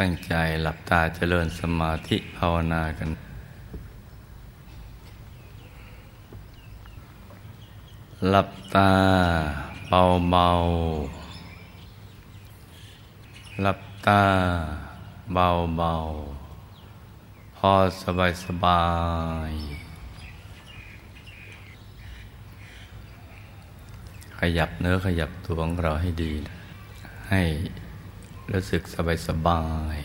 ตั้งใจหลับตาเจริญสมาธิภาวนากัน หลับตาเบาเบาหลับตาเบาเบาพอสบายสบาย ขยับเนื้อขยับตัวของเราให้ดี ให้ รู้สึกสบายสบาย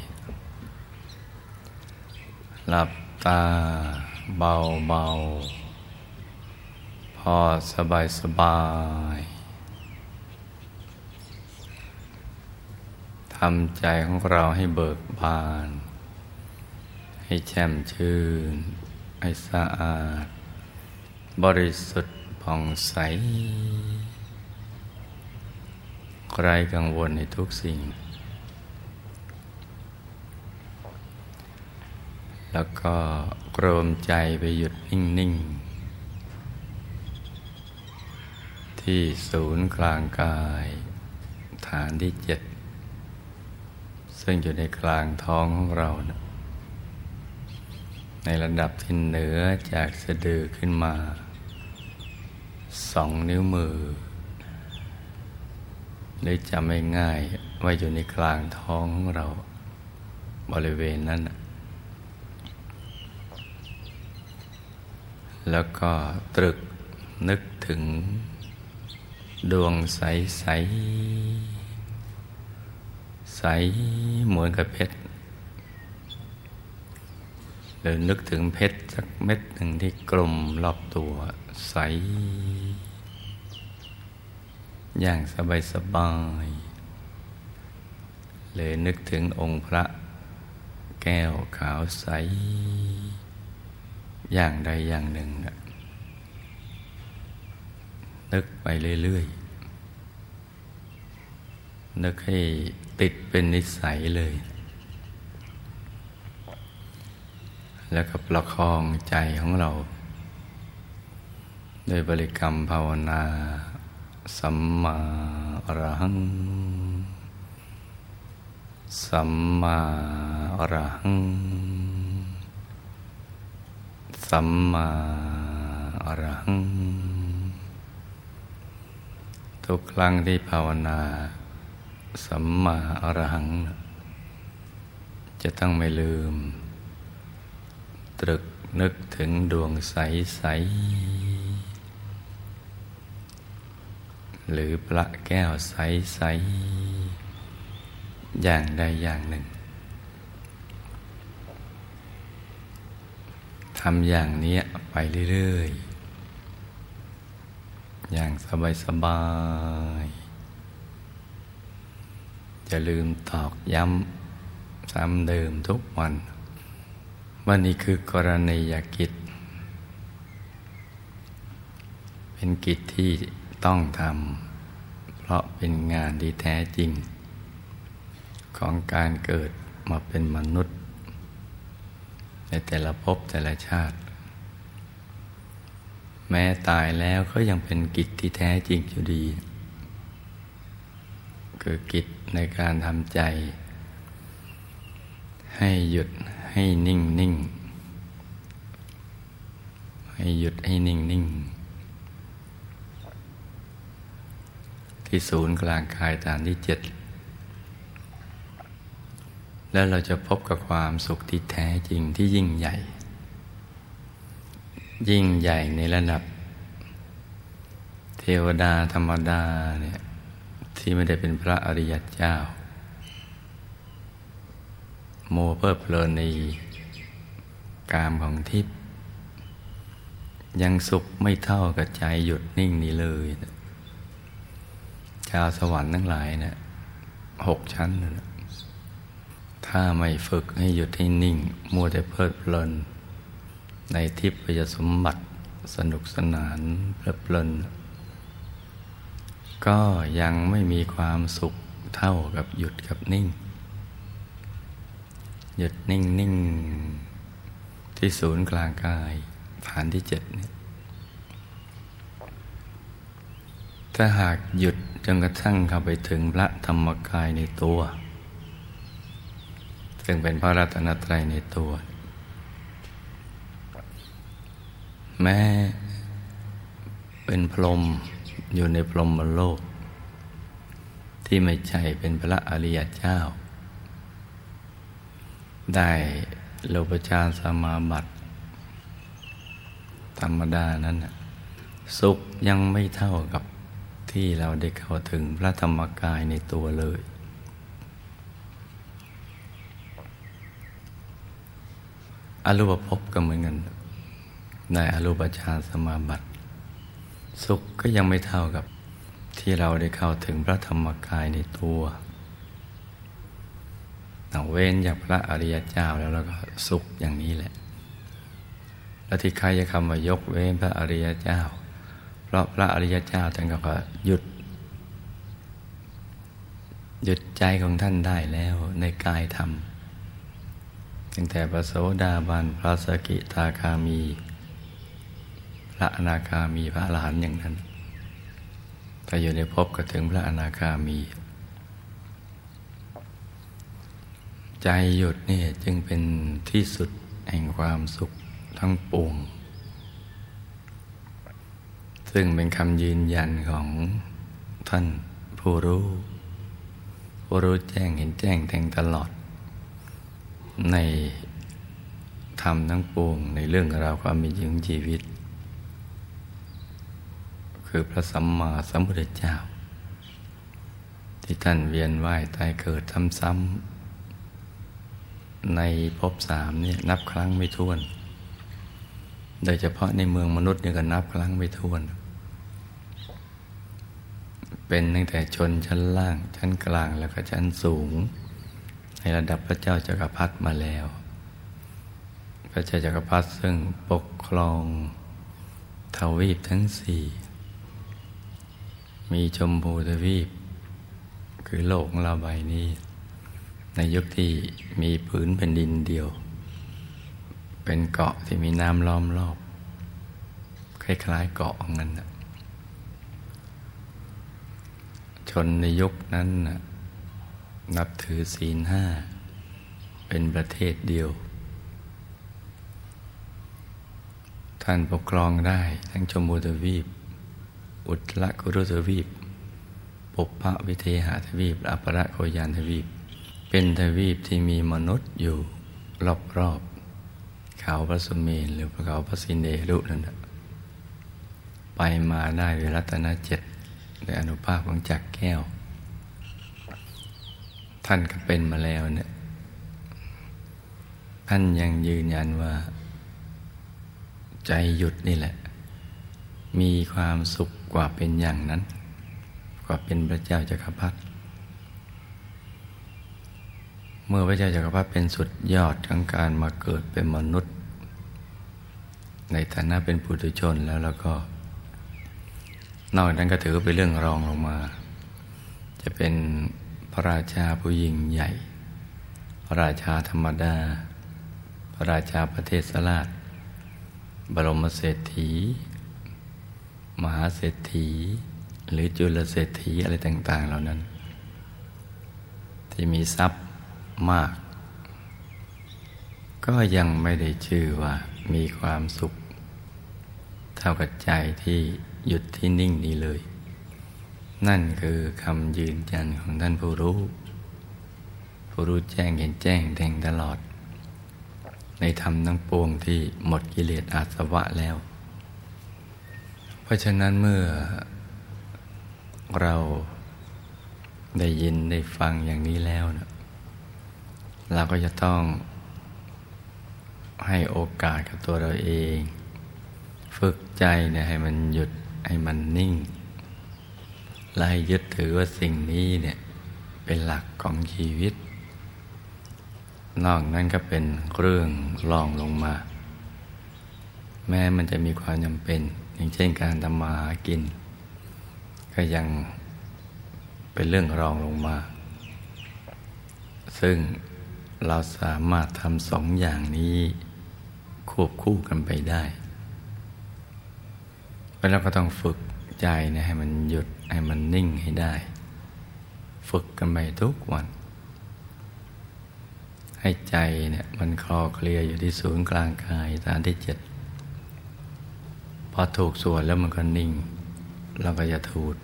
หลับตาเบาเบาพอสบายสบายทำใจของเราให้เบิกบาน ให้แช่มชื่น ให้สะอาด บริสุทธิ์ผ่องใสไร้กังวลในทุกสิ่ง แล้วก็กรมใจไปหยุดนิ่ง ๆ ที่ศูนย์กลางกาย ฐานที่เจ็ด ซึ่งอยู่ในกลางท้องของเรานะในระดับที่เหนือจากสะดือขึ้นมาสองนิ้วมือหรือจำไม่ง่ายว่าอยู่ในกลางท้องของเรา บริเวณนั้น แล้วก็ตรึกนึกถึง ดวงใสใสใสเหมือนกับเพชรหรือนึกถึงเพชรสักเม็ดหนึ่งที่กลมรอบตัวใส อย่างสบายสบายเลยนึกถึงองค์พระแก้วขาวใส อย่างใดอย่างหนึ่งนะนึกไปเรื่อยๆ นึกให้ติดเป็นนิสัยเลย แล้วก็ประคองใจของเรา โดยบริกรรมภาวนาสัมมาอรหัง สัมมาอรหัง สัมมาอรหัง ทุกครั้งที่ภาวนา สัมมาอรหัง จะต้องไม่ลืม ตรึกนึกถึงดวงใสๆหรือพระแก้วใสๆอย่างใดอย่างหนึ่ง ทำอย่างนี้ไปเรื่อยๆ อย่างสบายๆจะลืมตอกย้ำซ้ำเดิมทุกวันวันนี้คือกรณียกิจ เป็นกิจที่ต้องทำ เพราะเป็นงานที่แท้จริง ของการเกิดมาเป็นมนุษย์ ในแต่ละภพแต่ละชาติ แม้ตายแล้วก็ยังเป็นกิจที่แท้จริงอยู่ดี คือกิจในการทำใจ ให้หยุดให้นิ่งนิ่งให้หยุดให้นิ่งนิ่งที่ศูนย์กลางกายฐานที่เจ็ด แล้วเราจะพบกับความสุขที่แท้จริงที่ยิ่งใหญ่ ยิ่งใหญ่ในระดับ เทวดาธรรมดาเนี่ยที่ไม่ได้เป็นพระอริยเจ้า โมเพิดเพลินในกามของทิพย์ยังสุขไม่เท่ากับใจหยุดนิ่งนี้เลยชาวสวรรค์ทั้งหลายเนะี่ยหกชั้นนะ ถ้าไม่ฝึกให้หยุดให้นิ่ง มัวแต่เพลิดเพลิน ในทิพยสมบัติสนุกสนานเพลิดเพลิน ก็ยังไม่มีความสุขเท่ากับหยุดกับนิ่ง หยุดนิ่งนิ่งที่ศูนย์กลางกายฐานที่เจ็ดนี่ถ้าหากหยุดจนกระทั่งเข้าไปถึงพระธรรมกายในตัว ซึ่งเป็นพระรัตนตรัยในตัว แม้เป็นพรหมอยู่ในพรหมโลก ที่ไม่ใช่เป็นพระอริยเจ้า ได้โลปชาสมาบัติ ธรรมดานั้นสุขยังไม่เท่ากับที่เราได้เข้าถึงพระธรรมกายในตัวเลย อรูปภพก็เหมือนกันในอรูปฌานสมาบัติ สุขก็ยังไม่เท่ากับที่เราได้เข้าถึงพระธรรมกายในตัวเราเว้นจากพระอริยเจ้าแล้วเราก็สุขอย่างนี้แหละ แล้วที่ใครจะคำว่ายกเว้นพระอริยเจ้า เพราะพระอริยเจ้าท่านก็หยุด หยุดใจของท่านได้แล้วในกายธรรม ตั้งแต่พระโสดาบันพระสกิทาคามี พระอนาคามีพระอรหันต์อย่างนั้นถ้าอยู่ในภพก็ถึงพระอนาคามี ใจหยุดนี่จึงเป็นที่สุดแห่งความสุขทั้งปวง ซึ่งเป็นคำยืนยันของท่านผู้รู้ผู้รู้แจ้งเห็นแจ้งแทงตลอด ในธรรมทั้งปวงในเรื่องราวความมีจริงชีวิต คือพระสัมมาสัมพุทธเจ้า ที่ท่านเวียนว่ายตายเกิดซ้ำๆในภพสามนี่นับครั้งไม่ถ้วน โดยเฉพาะในเมืองมนุษย์นี่ก็นับครั้งไม่ถ้วน เป็นตั้งแต่ชนชั้นล่างชั้นกลางแล้วก็ชั้นสูง ในระดับพระเจ้าจักรพรรดิมาแล้ว พระเจ้าจักรพรรดิซึ่งปกครองทวีปทั้งสี่มีชมพูทวีป คือโลกของเราใบนี้ ในยุคที่มีผืนแผ่นดินเดียว เป็นเกาะที่มีน้ำล้อมรอบ คล้ายๆเกาะงั้นชนในยุคนั้นนะ นับถือศีลห้า เป็นประเทศเดียว ท่านปกครองได้ทั้งชมพูทวีป อุตรกุรุทวีปปุพพวิเทหทวีปอัปรโคยานทวีป เป็นทวีปที่มีมนุษย์อยู่รอบๆเขาพระสุเมนหรือเขาพระสินเดรุนั่นแหะไปมาได้เวรัตนเจ็ดในอนุภาพของจักแก้ว ท่านก็เป็นมาแล้วเนี่ยท่านยังยืนยันว่า ใจหยุดนี่แหละ มีความสุขกว่าเป็นอย่างนั้น กว่าเป็นพระเจ้าจักรพรรดิเมื่อพระเจ้าจักรพรรดิเป็นสุดยอดของการมาเกิดเป็นมนุษย์ ในฐานะเป็นปุถุชนแล้วแล้วก็ นอกจากนั้นก็ถือเป็นเรื่องรองลงมา จะเป็น พระราชาผู้ยิ่งใหญ่ พระราชาธรรมดา พระราชาประเทศสลาดบรมเศรษฐี มหาเศรษฐี หรือจุลเศรษฐีอะไรต่าง ๆ เหล่านั้น ที่มีทรัพย์มาก ก็ยังไม่ได้ชื่อว่ามีความสุข เท่ากับใจที่หยุดที่นิ่งนี้เลย นั่นคือคำยืนยันของท่านผู้รู้ ผู้รู้แจ้งเห็นแจ้งแทงตลอด ในธรรมทั้งปวงที่หมดกิเลสอาสวะแล้ว เพราะฉะนั้นเมื่อเราได้ยินได้ฟังอย่างนี้แล้วนะเราก็จะต้องให้โอกาสกับตัวเราเอง ฝึกใจเนี่ยให้มันหยุดให้มันนิ่ง และให้ยึดถือว่าสิ่งนี้เนี่ยเป็นหลักของชีวิต นอกนั้นก็เป็นเรื่องรองลงมา แม้มันจะมีความจำเป็น อย่างเช่นการทำมาหากิน ก็ยังเป็นเรื่องรองลงมา ซึ่งเราสามารถทำสองอย่างนี้ควบคู่กันไปได้แล้วเราก็ต้องฝึก ใจนี่ยให้มันหยุดให้มันนิ่งให้ได้ ฝึกกันไปทุกวันใให้ใจเนี่ยมันคลอเคลียอยู่ที่ศูนย์กลางกายฐานที่เจ็ดพอถูกส่วนแล้วมันก็นิ่ง เราก็จะถูด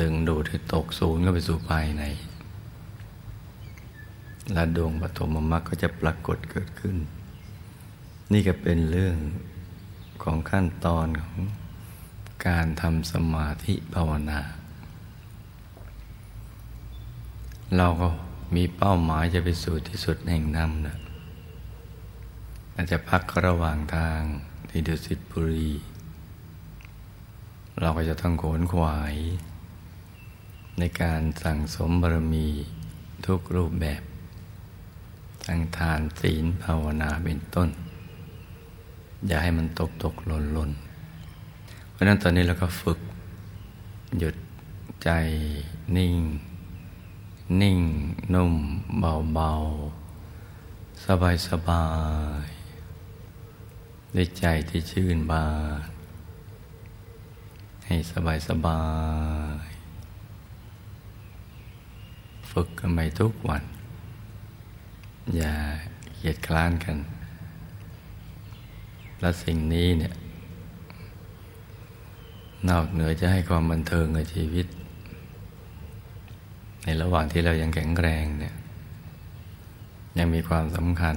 ดึงดูดให้ตกศูนย์ก็ไปสู่ภายใน และดวงปฐมมรรคก็จะปรากฏเกิดขึ้น นี่ก็เป็นเรื่องของขั้นตอนของ การทำสมาธิภาวนา เราก็มีเป้าหมายจะไปสู่ที่สุดแห่งน้ำนะอาจจะพักระหว่างทางที่ดุสิตบุรี เราก็จะต้องโขนขวาย ในการสั่งสมบารมีทุกรูปแบบทั้งทานศีลภาวนาเป็นต้น อย่าให้มันตกตกหล่นหล่น เพราะนั้นตอนนี้เราก็ฝึก หยุดใจนิ่ง นิ่ง นุ่ม เบาเบาสบายสบายด้วยใจที่ชื่นบานให้สบายสบาย ฝึกกันไปทุกวัน อย่าเกียดคร้านกัน และสิ่งนี้เนี่ย นอกเหนือจะให้ความบันเทิงกับชีวิต ในระหว่างที่เรายังแข็งแรงเนี่ยยังมีความสำคัญ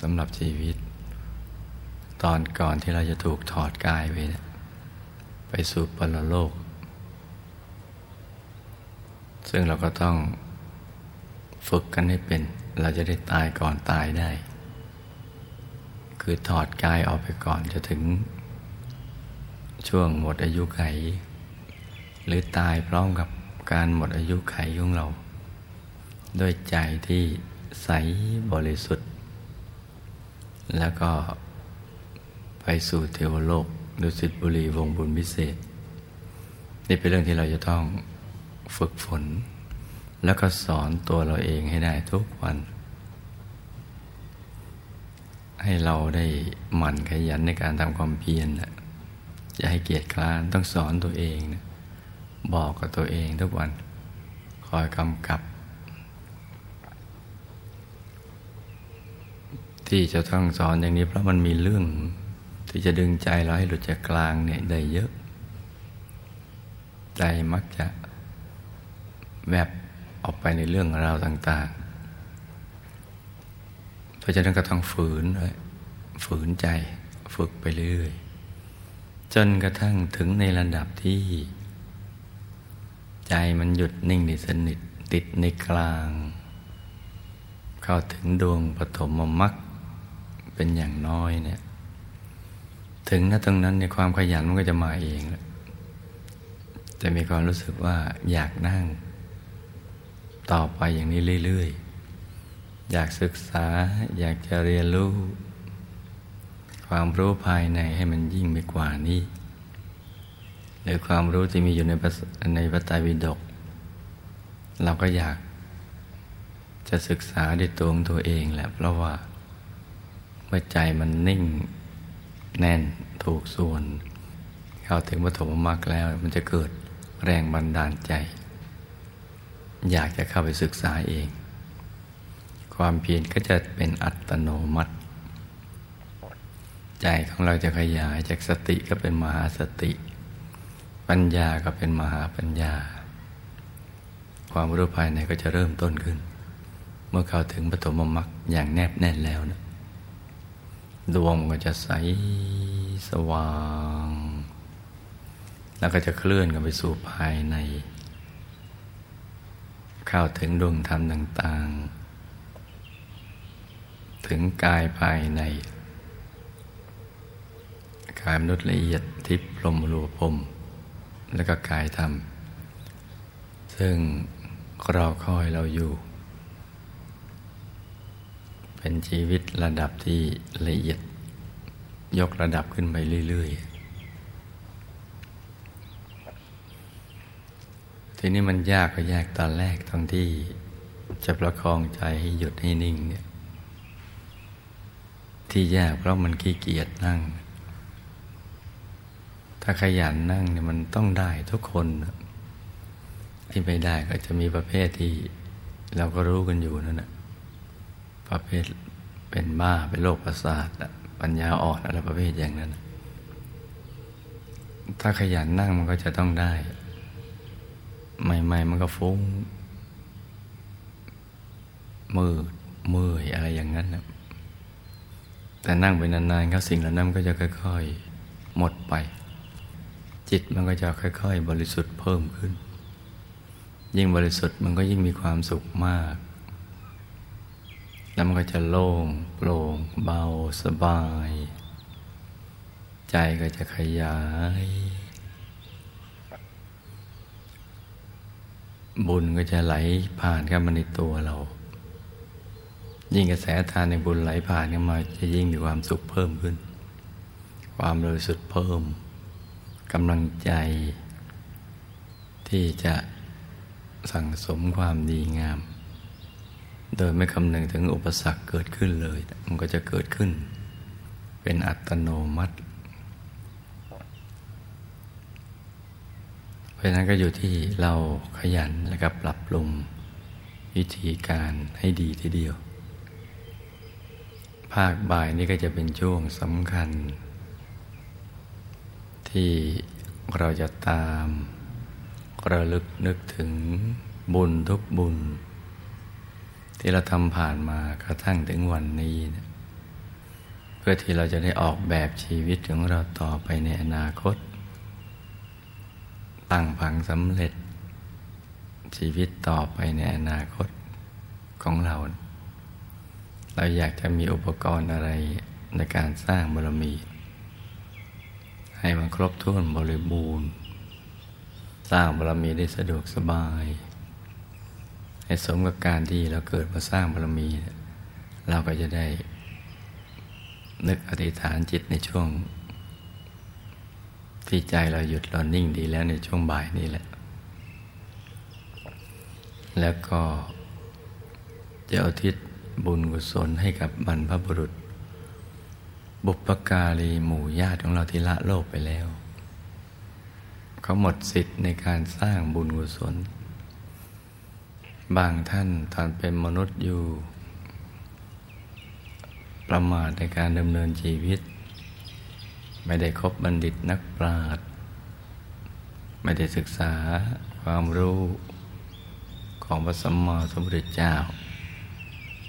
สำหรับชีวิต ตอนก่อนที่เราจะถูกถอดกายไปเนี่ยไปสู่ปรโลก ซึ่งเราก็ต้องฝึกกันให้เป็น เราจะได้ตายก่อนตายได้ คือถอดกายออกไปก่อนจะถึง ช่วงหมดอายุไข หรือตายพร้อมกับการหมดอายุไขของเรา ด้วยใจที่ใสบริสุทธิ์ แล้วก็ไปสู่เทวโลกดุสิตบุรีวงบุญพิเศษ นี่เป็นเรื่องที่เราจะต้องฝึกฝน แล้วก็สอนตัวเราเองให้ได้ทุกวัน ให้เราได้หมั่นขยันในการทำความเพียรนะ จะให้เกียรติคลานต้องสอนตัวเองนะบอกกับตัวเองทุกวัน คอยกำกับ ที่จะต้องสอนอย่างนี้เพราะมันมีเรื่อง ที่จะดึงใจเราให้หลุดจากกลางเนี่ยได้เยอะ ใจมักจะแวบออกไปในเรื่องราวต่าง ๆ เพราะฉะนั้นก็ต้องฝืนเลยฝืนใจฝึกไปเรื่อย จนกระทั่งถึงในระดับที่ ใจมันหยุดนิ่งในสนิทติดในกลาง เข้าถึงดวงปฐมมรรคเป็นอย่างน้อยเนี่ย ถึงนะตรงนั้นในความขยันมันก็จะมาเองจะมีความรู้สึกว่าอยากนั่ง ต่อไปอย่างนี้เรื่อยๆ อยากศึกษาอยากจะเรียนรู้ ความรู้ภายในให้มันยิ่งไปกว่านี้หรือความรู้ที่มีอยู่ในในพระไตรปิฎกเราก็อยากจะศึกษาด้วยตัวของตัวเองแหละ เพราะว่าเมื่อใจมันนิ่งแน่นถูกส่วน เข้าถึงปฐมมรรคแล้ว มันจะเกิดแรงบันดาลใจ อยากจะเข้าไปศึกษาเอง ความเพียรก็จะเป็นอัตโนมัติ ใจของเราจะขยายจากสติก็เป็นมหาสติ ปัญญาก็เป็นมหาปัญญา ความรู้ภายในก็จะเริ่มต้นขึ้น เมื่อเข้าถึงปฐมมรรคอย่างแนบแน่นแล้วนะดวงก็จะใสสว่าง แล้วก็จะเคลื่อนกันไปสู่ภายใน เข้าถึงดวงธรรมต่าง ๆ ถึงกายภายใน กายมนุษย์ละเอียดทิพย์ลมรูปมแล้วก็กายธรรม ซึ่งเราคอยเราอยู่ เป็นชีวิตระดับที่ละเอียด ยกระดับขึ้นไปเรื่อย ๆ ทีนี้มันยากก็ยากตอนแรกตอนที่จะประคองใจให้หยุดให้นิ่งเนี่ยที่ยากเพราะมันขี้เกียจนั่ง ถ้าขยันนั่งเนี่ยมันต้องได้ทุกคน ที่ไม่ได้ก็จะมีประเภทที่เราก็รู้กันอยู่นั่นแหละประเภทเป็นบ้าเป็นโรคประสาทปัญญาอ่อนอะไรประเภทอย่างนั้น ถ้าขยันนั่งมันก็จะต้องได้ ใหม่ๆมันก็ฟุ้งมืดมืออะไรอย่างนั้นนะแต่นั่งไปนานๆก็สิ่งเหล่านั้นก็จะค่อย ๆ หมดไป จิตมันก็จะค่อย ๆ บริสุทธิ์เพิ่มขึ้น ยิ่งบริสุทธิ์มันก็ยิ่งมีความสุขมาก แล้วมันก็จะโล่งโปร่งเบาสบาย ใจก็จะขยาย บุญก็จะไหลผ่านเข้ามาในตัวเรา ยิ่งกระแสทานในบุญไหลผ่านเข้ามาจะยิ่งมีความสุขเพิ่มขึ้น ความบริสุทธิ์เพิ่ม กำลังใจ ที่จะสั่งสมความดีงาม โดยไม่คำนึงถึงอุปสรรคเกิดขึ้นเลย มันก็จะเกิดขึ้น เป็นอัตโนมัติ เพราะนั้นก็อยู่ที่เราขยันและก็ปรับปรุงวิธีการให้ดีทีเดียว ภาคบ่ายนี้ก็จะเป็นช่วงสำคัญ ที่เราจะตามระลึกนึกถึงบุญทุกบุญ ที่เราทำผ่านมากระทั่งถึงวันนี้เพื่อที่เราจะได้ออกแบบชีวิตของเราต่อไปในอนาคต ตั้งผังสำเร็จ ชีวิตต่อไปในอนาคตของเรา เราอยากจะมีอุปกรณ์อะไรในการสร้างบารมี ให้มันครบถ้วนบริบูรณ์ สร้างบารมีได้สะดวกสบาย ให้สมกับการที่เราเกิดมาสร้างบารมี เราก็จะได้ นึกอธิษฐานจิตในช่วง ที่ใจเราหยุดเรานิ่งดีแล้วในช่วงบ่ายนี้แหละ แล้วก็จะอุทิศบุญกุศลให้กับบรรพบุรุษ บุปการีหมู่ญาติของเราที่ละโลกไปแล้ว เขาหมดสิทธิ์ในการสร้างบุญกุศล บางท่านตอนเป็นมนุษย์อยู่ ประมาทในการดำเนินชีวิต ไม่ได้คบบัณฑิตนักปราชญ์ไม่ได้ศึกษาความรู้ของพระสัมมาสัมพุทธเจ้า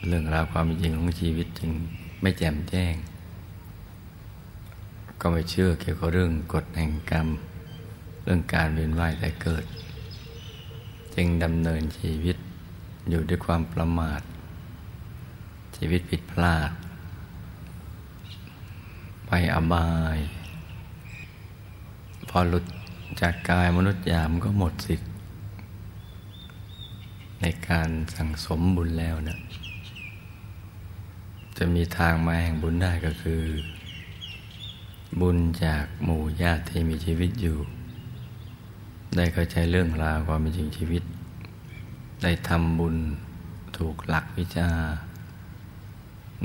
เรื่องราวความจริงของชีวิตจึงไม่แจ่มแจ้ง ก็ไม่เชื่อเกี่ยวกับเรื่องกฎแห่งกรรม เรื่องการเวียนว่ายแต่เกิด จึงดำเนินชีวิตอยู่ด้วยความประมาท ชีวิตผิดพลาด ไปอบาย พอหลุดจากกายมนุษย์ยามก็หมดสิทธิ์ ในการสั่งสมบุญแล้วเนะจะมีทางมาแห่งบุญได้ก็คือ บุญจากหมู่ญาติที่มีชีวิตอยู่ ได้เข้าใจเรื่องราวความเป็นจริงชีวิต ได้ทำบุญถูกหลักวิชา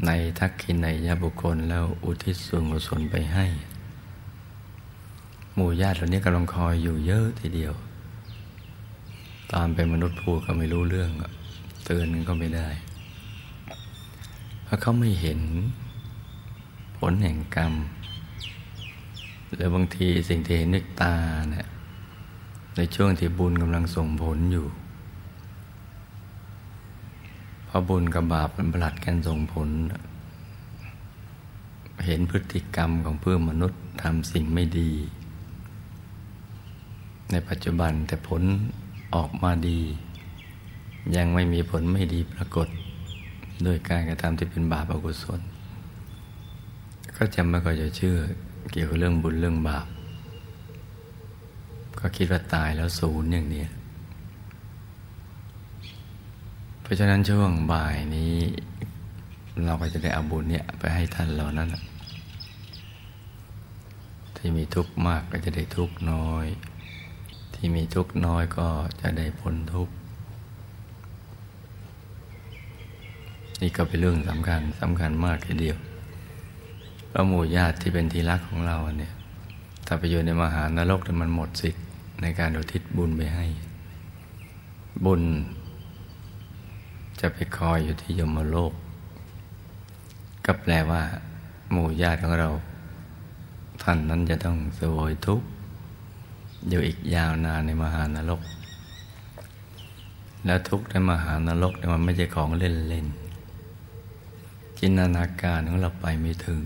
ในทักขินในยบุคคลแล้วอุทิศส่วนกุศลไปให้ หมู่ญาติเหล่านี้กำลังคอยอยู่เยอะทีเดียว ตามเป็นมนุษย์พูดก็ไม่รู้เรื่อง เตือนก็ไม่ได้ เพราะเขาไม่เห็นผลแห่งกรรม หรือบางทีสิ่งที่เห็นด้วยตาเนี่ยในช่วงที่บุญกำลังส่งผลอยู่ เพราะบุญกับบาปมันผลัดกันส่งผล เห็นพฤติกรรมของเพื่อนมนุษย์ทำสิ่งไม่ดี ในปัจจุบันแต่ผลออกมาดี ยังไม่มีผลไม่ดีปรากฏด้วยการกระทำที่เป็นบาปอกุศล ก็จะไม่ค่อยจะเชื่อ เกี่ยวกับเรื่องบุญเรื่องบาป ก็คิดว่าตายแล้วศูนย์อย่างนี้เพราะฉะนั้นช่วงบ่ายนี้ เราก็จะได้เอาบุญเนี่ยไปให้ท่านเหล่านั้นที่มีทุกข์มากก็จะได้ทุกข์น้อย ที่มีทุกข์น้อยก็จะได้พ้นทุกข์นี่ก็เป็นเรื่องสำคัญสำคัญมากทีเดียว เพราะหมู่ญาติที่เป็นที่รักของเราเนี่ยถ้าไปอยู่ในมหานรกมันหมดสิทธิ์ในการอุทิศบุญไปให้ บุญ จะไปคอยอยู่ที่ยมโลก ก็แปลว่า หมู่ญาติของเรา ท่านนั้นจะต้องสวยทุกข์อยู่อีกยาวนานในมหานรก แล้วทุกข์ในมหานรกที่มันไม่ใช่ของเล่นๆจินตนาการของเราไปไม่ถึง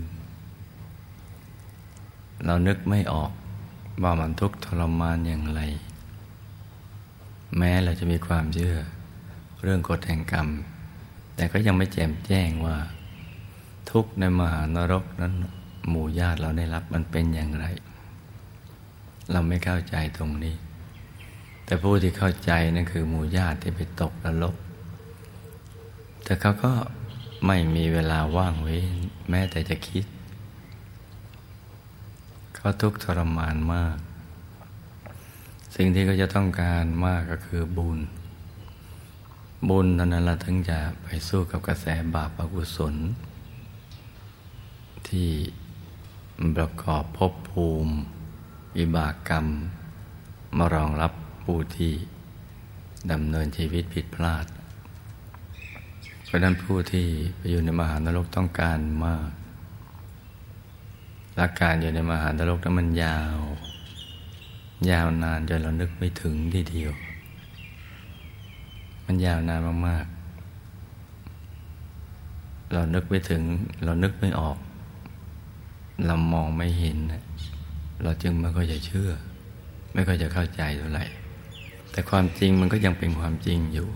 เรานึกไม่ออกว่ามันทุกข์ทรมานอย่างไร แม้เราจะมีความเชื่อ เรื่องกฎแห่งกรรม แต่ก็ยังไม่แจ่มแจ้งว่า ทุกข์ในมหานรกนั้นหมู่ญาติเราได้รับมันเป็นอย่างไร เราไม่เข้าใจตรงนี้ แต่ผู้ที่เข้าใจนั่นคือหมู่ญาติที่ไปตกนรก แต่เขาก็ไม่มีเวลาว่างไว้แม้แต่จะคิด เขาทุกข์ทรมานมาก สิ่งที่เขาจะต้องการมากก็คือบุญ บุญนั้นเราถึงจะไปสู้กับกระแสบาปอกุศล ที่ประกอบภพภูมิวิบากกรรม มารองรับผู้ที่ดำเนินชีวิตผิดพลาด เพราะนั้นผู้ที่ไปอยู่ในมหานรกต้องการมาก หลักการอยู่ในมหานรกนั้นมันยาว ยาวนานจนเรานึกไม่ถึงทีเดียว มันยาวนานมากๆ เรานึกไม่ถึง เรานึกไม่ออก เรามองไม่เห็น เราจึงไม่ค่อยจะเชื่อ ไม่ค่อยจะเข้าใจเท่าไหร่ แต่ความจริงมันก็ยังเป็นความจริงอยู่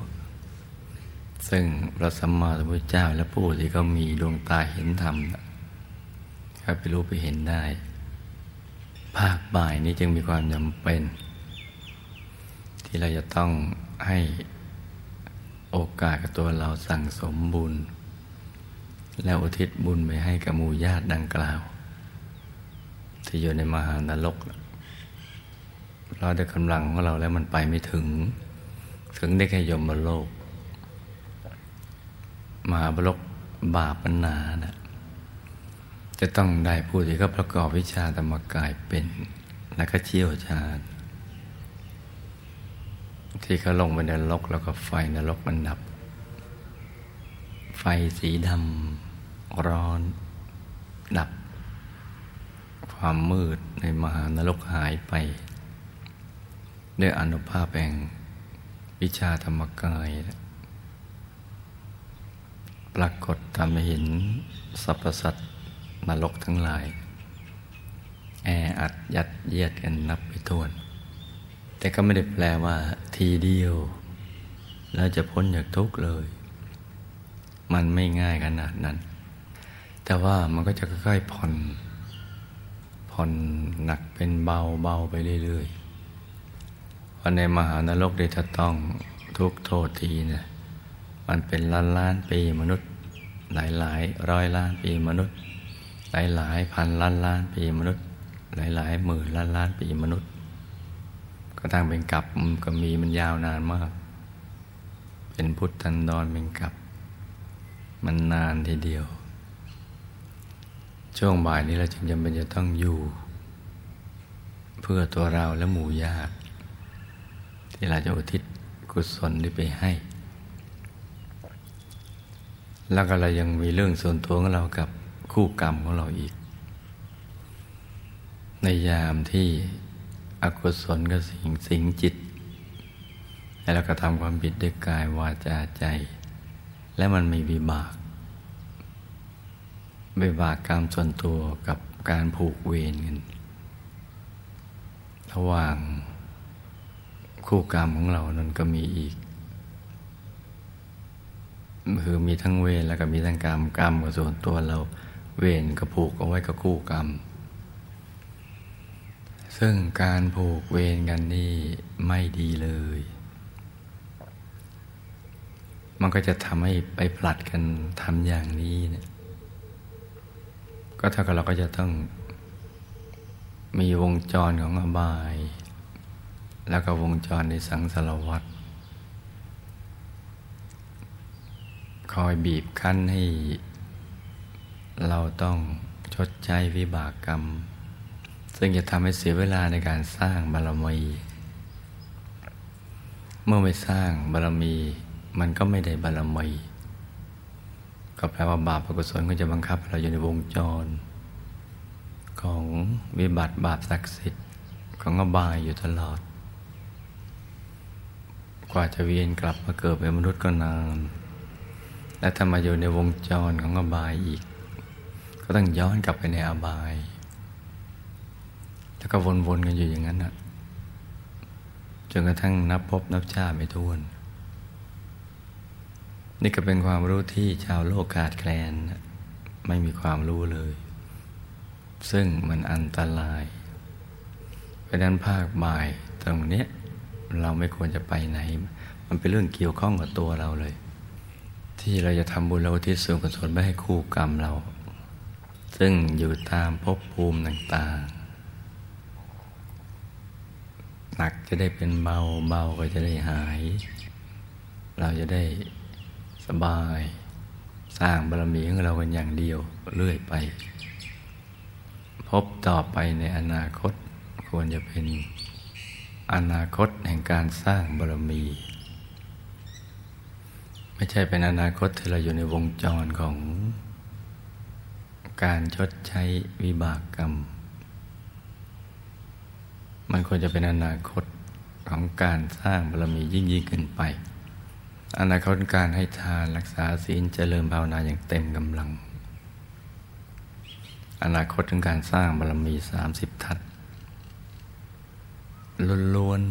ซึ่งพระสัมมาสัมพุทธเจ้าและผู้ที่เขามีดวงตาเห็นธรรมนะ ถ้าไปรู้ไปเห็นได้ ภาคบ่ายนี้จึงมีความจำเป็น ที่เราจะต้องให้โอกาสกับตัวเราสั่งสมบุญ แล้วอุทิศบุญไปให้กับมูญาติดังกล่าว ที่อยู่ในมหานรกเราได้กำลังของเราแล้วมันไปไม่ถึง ถึงได้แค่ยมโลก มหาบรกบาปปัญนานะ จะต้องได้ผู้ที่เขาประกอบวิชาธรรมกายเป็นและก็เชี่ยวชาญที่เขาลงไปในนรกแล้วก็ไฟนรกมันดับ ไฟสีดำร้อน ดับ ความมืดในมหานรกหายไป ด้วยอนุภาพแห่งวิชาธรรมกาย ปรากฏทำให้เห็นสรรพสัตว์ นรกทั้งหลาย แออัดยัดเยียดกันนับไปทวน แต่ก็ไม่ได้แปลว่า ทีเดียว แล้วจะพ้นจากทุกข์เลย มันไม่ง่ายขนาดนั้น แต่ว่ามันก็จะค่อยๆผ่อน ผ่อนหนักเป็นเบาเบาไปเรื่อยๆเพราะในมหานรกเดชต้องทุกโทษทีเนะี่ยมันเป็นล้านล้านปีมนุษย์ หลายหลายร้อยล้านปีมนุษย์ หลายหลายพันล้านล้านปีมนุษย์ หลายหลายหมื่นล้านล้านปีมนุษย์ ก็ตั้งเป็นกับก็มีมันยาวนานมาก เป็นพุทธันดรเป็นกับ มันนานทีเดียว ช่วงบ่ายนี้เราจึงจำเป็นจะต้องอยู่ เพื่อตัวเราและหมู่ญาติที่เราจะอุทิศกุศลนี้ไปให้ แล้วก็เรายังมีเรื่องส่วนตัวของเรากับ คู่กรรมของเราอีก ในยามที่อกุศลก็สิงสิงจิต แล้วก็ทำความผิดด้วยกายวาจาใจ และมันมีวิบากวิบากกรรมส่วนตัวกับการผูกเวรกันระหว่างคู่กรรมของเรานั้นก็มีอีก คือมีทั้งเวรแล้วก็มีทั้งกรรมกรรมกับส่วนตัวเรา เวรก็ผูกเอาไว้กับคู่กรรม ซึ่งการผูกเวรกันนี่ไม่ดีเลย มันก็จะทำให้ไปผลัดกันทำอย่างนี้เนะี่ยก็เท่ากับเราก็จะต้องมีวงจรของอบาย แล้วก็วงจรในสังสารวัฏคอยบีบคั้นให้ เราต้องชดใช้วิบากกรรม ซึ่งจะทำให้เสียเวลาในการสร้างบารมี เมื่อไม่สร้างบารมี มันก็ไม่ได้บารมี ก็แปลว่าบาปอกุศลก็จะบังคับ เราอยู่ในวงจร ของวิบัติบาปศักดิ์สิทธิ์ของอบายอยู่ตลอด กว่าจะเวียนกลับมาเกิดเป็นมนุษย์ก็นานและถ้ามาอยู่ในวงจรของอบายอีก ก็ต้องย้อนกลับไปในอบาย แล้วก็วนๆกันอยู่อย่างนั้นนะจนกระทั่งนับพบนับชาไม่ท้วน นี่ก็เป็นความรู้ที่ชาวโลกขาดแคลน ไม่มีความรู้เลย ซึ่งมันอันตรายเพราะนั้นภาคบ่ายตรงนี้เราไม่ควรจะไปไหน มันเป็นเรื่องเกี่ยวข้องกับตัวเราเลย ที่เราจะทำบุญเราที่ส่วนกุศลไม่ให้คู่กรรมเรา ซึ่งอยู่ตามภพภูมิต่างๆหนักจะได้เป็นเบาเบาก็จะได้หาย เราจะได้สบาย สร้างบารมีของเรากันอย่างเดียวเรื่อยไป พบต่อไปในอนาคตควรจะเป็นอนาคตแห่งการสร้างบารมี ไม่ใช่เป็นอนาคตที่เราอยู่ในวงจรของ การชดใช้วิบากกรรม มันควรจะเป็นอนาคตของการสร้างบารมียิ่งยิ่งขึ้นไป อนาคตการให้ทานรักษาศีลเจริญภาวนาอย่างเต็มกำลัง อนาคตของการสร้างบารมีสามสิบทัศล้วน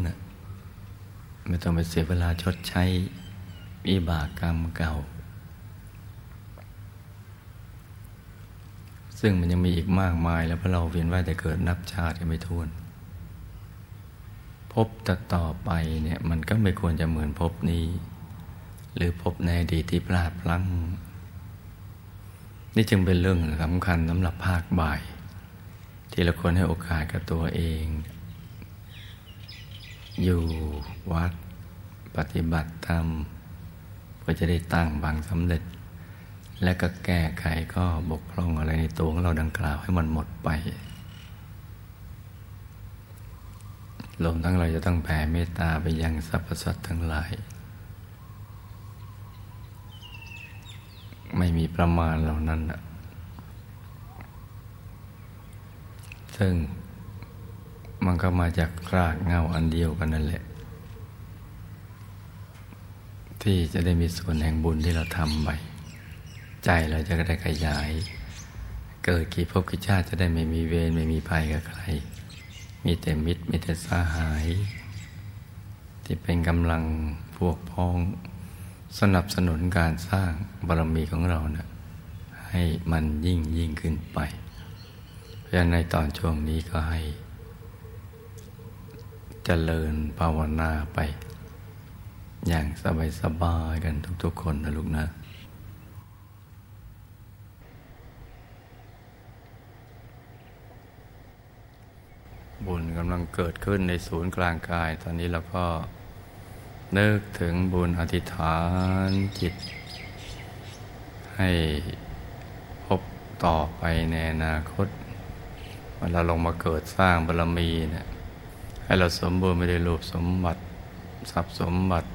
ๆไม่ต้องไปเสียเวลาชดใช้วิบากกรรมเก่า ซึ่งมันยังมีอีกมากมายแล้วพอเราเวียนว่ายแต่เกิดนับชาติไม่ท้วน พบต่ต่อไปเนี่ยมันก็ไม่ควรจะเหมือนพบนี้ หรือพบในอดีตที่พลาดพลั้ง นี่จึงเป็นเรื่องสำคัญสำหรับภาคบ่าย ที่เราควรให้โอกาสกับตัวเอง อยู่วัดปฏิบัติธรรมเพื่อจะได้ตั้งบางสำเร็จ และก็แก้ไขก็บกพร่องอะไรในตัวของเราดังกล่าวให้มันหมดไปรวมทั้งเราจะต้องแผ่เมตตาไปยังสรรพสัตว์ทั้งหลาย ไม่มีประมาณเหล่านั้นซึ่งมันก็มาจากรากเงาอันเดียวกันนั่นแหละ ที่จะได้มีส่วนแห่งบุญที่เราทำไป ใจเราจะได้ขยาย เกิดกี่ภพกี่ชาติจะได้ไม่มีเวรไม่มีภัยกับใคร มีแต่มิตรมีแต่สหาย ที่เป็นกำลังพวกพ้อง สนับสนุนการสร้างบารมีของเราเนะ่ยให้มันยิ่งยิ่งขึ้นไป เพราะฉะนั้นในตอนช่วงนี้ก็ให้จเจริญภาวนาไป อย่างสบายๆกันทุกๆคนนะลูกนะ บุญกำลังเกิดขึ้นในศูนย์กลางกาย ตอนนี้เราก็นึกถึงบุญอธิษฐานจิต ให้พบต่อไปในอนาคตเวลาลงมาเกิดสร้างบารมีเนี่ยให้เราสมบูรณ์ไม่ได้รูปสมบัติทรัพย์สมบัติ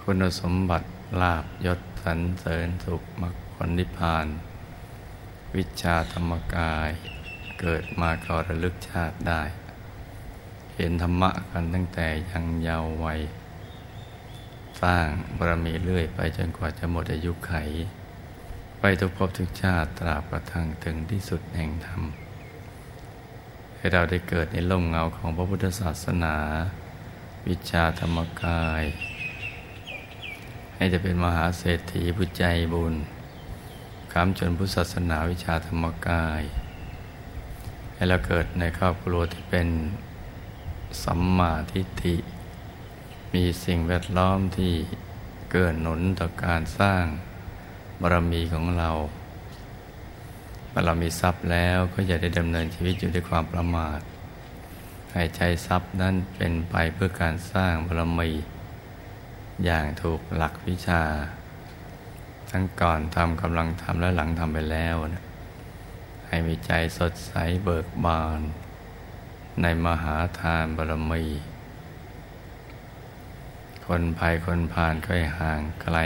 คุณสมบัติลาบยศสรรเสริญสุขมรรคผลนิพพาน วิชาธรรมกาย เกิดมาก็ระลึกชาติได้ เห็นธรรมะกันตั้งแต่ยังเยาว์วัย สร้างบารมีเรื่อยไปจนกว่าจะหมดอายุไข ไปทุกภพทุกชาติตราบกระทั่งถึงที่สุดแห่งธรรม ให้เราได้เกิดในล่มเงาของพระพุทธศาสนา วิชาธรรมกาย ให้จะเป็นมหาเศรษฐีผู้ใจบุญคำจนพุทธศาสนาวิชาธรรมกาย ให้เราเกิดในครอบครัวที่เป็นสัมมาทิฏฐิ มีสิ่งแวดล้อมที่เกิดหนุนต่อการสร้างบารมีของเราเมื่อเรามีทรัพย์แล้วก็อย่าได้ดำเนินชีวิตอยู่ด้วยความประมาท ให้ใช้ทรัพย์นั้นเป็นไปเพื่อการสร้างบารมี อย่างถูกหลักวิชา ทั้งก่อนทำกำลังทำและหลังทำไปแล้วนะ ให้มีใจสดใสเบิกบาน ในมหาทานบารมี คนภัยคนผ่านก็ให้ห่างไกล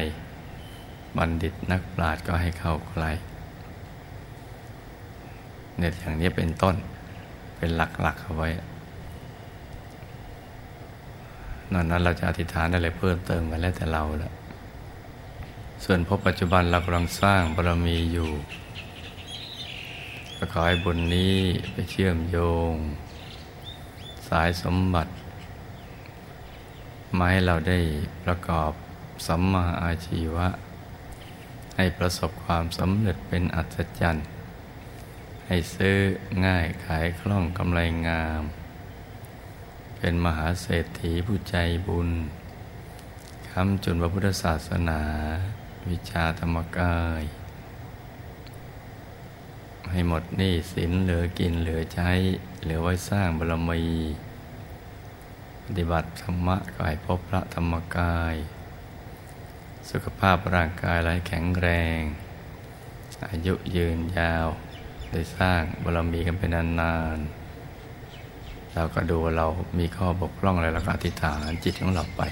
บัณฑิตนักปราชญ์ก็ให้เข้าใกล้เนี่ยอย่างนี้เป็นต้นเป็นหลักๆเอาไว้นอนนั้นเราจะอธิษฐานอะไรเพิ่มเติมกันแล้วแต่เราละส่วนพบปัจจุบันเรากำลังสร้างบารมีอยู่ ก็ขอให้บุญนี้ไปเชื่อมโยง สายสมบัติ มาให้เราได้ประกอบสัมมาอาชีวะ ให้ประสบความสำเร็จเป็นอัศจรรย์ ให้ซื้อง่ายขายคล่องกำไรงาม เป็นมหาเศรษฐีผู้ใจบุญคำจุนพระพุทธศาสนา วิชาธรรมกาย ให้หมดหนี้สินเหลือกินเหลือใช้ เหลือไว้สร้างบารมีปฏิบัติธรรมะก็ให้พบพระธรรมกาย สุขภาพร่างกายไหลแข็งแรง อายุยืนยาว ได้สร้างบารมีกันเป็นนานๆเราก็ดูเรามีข้อบกพร่องอะไรเราก็อธิษฐานจิตของเราไป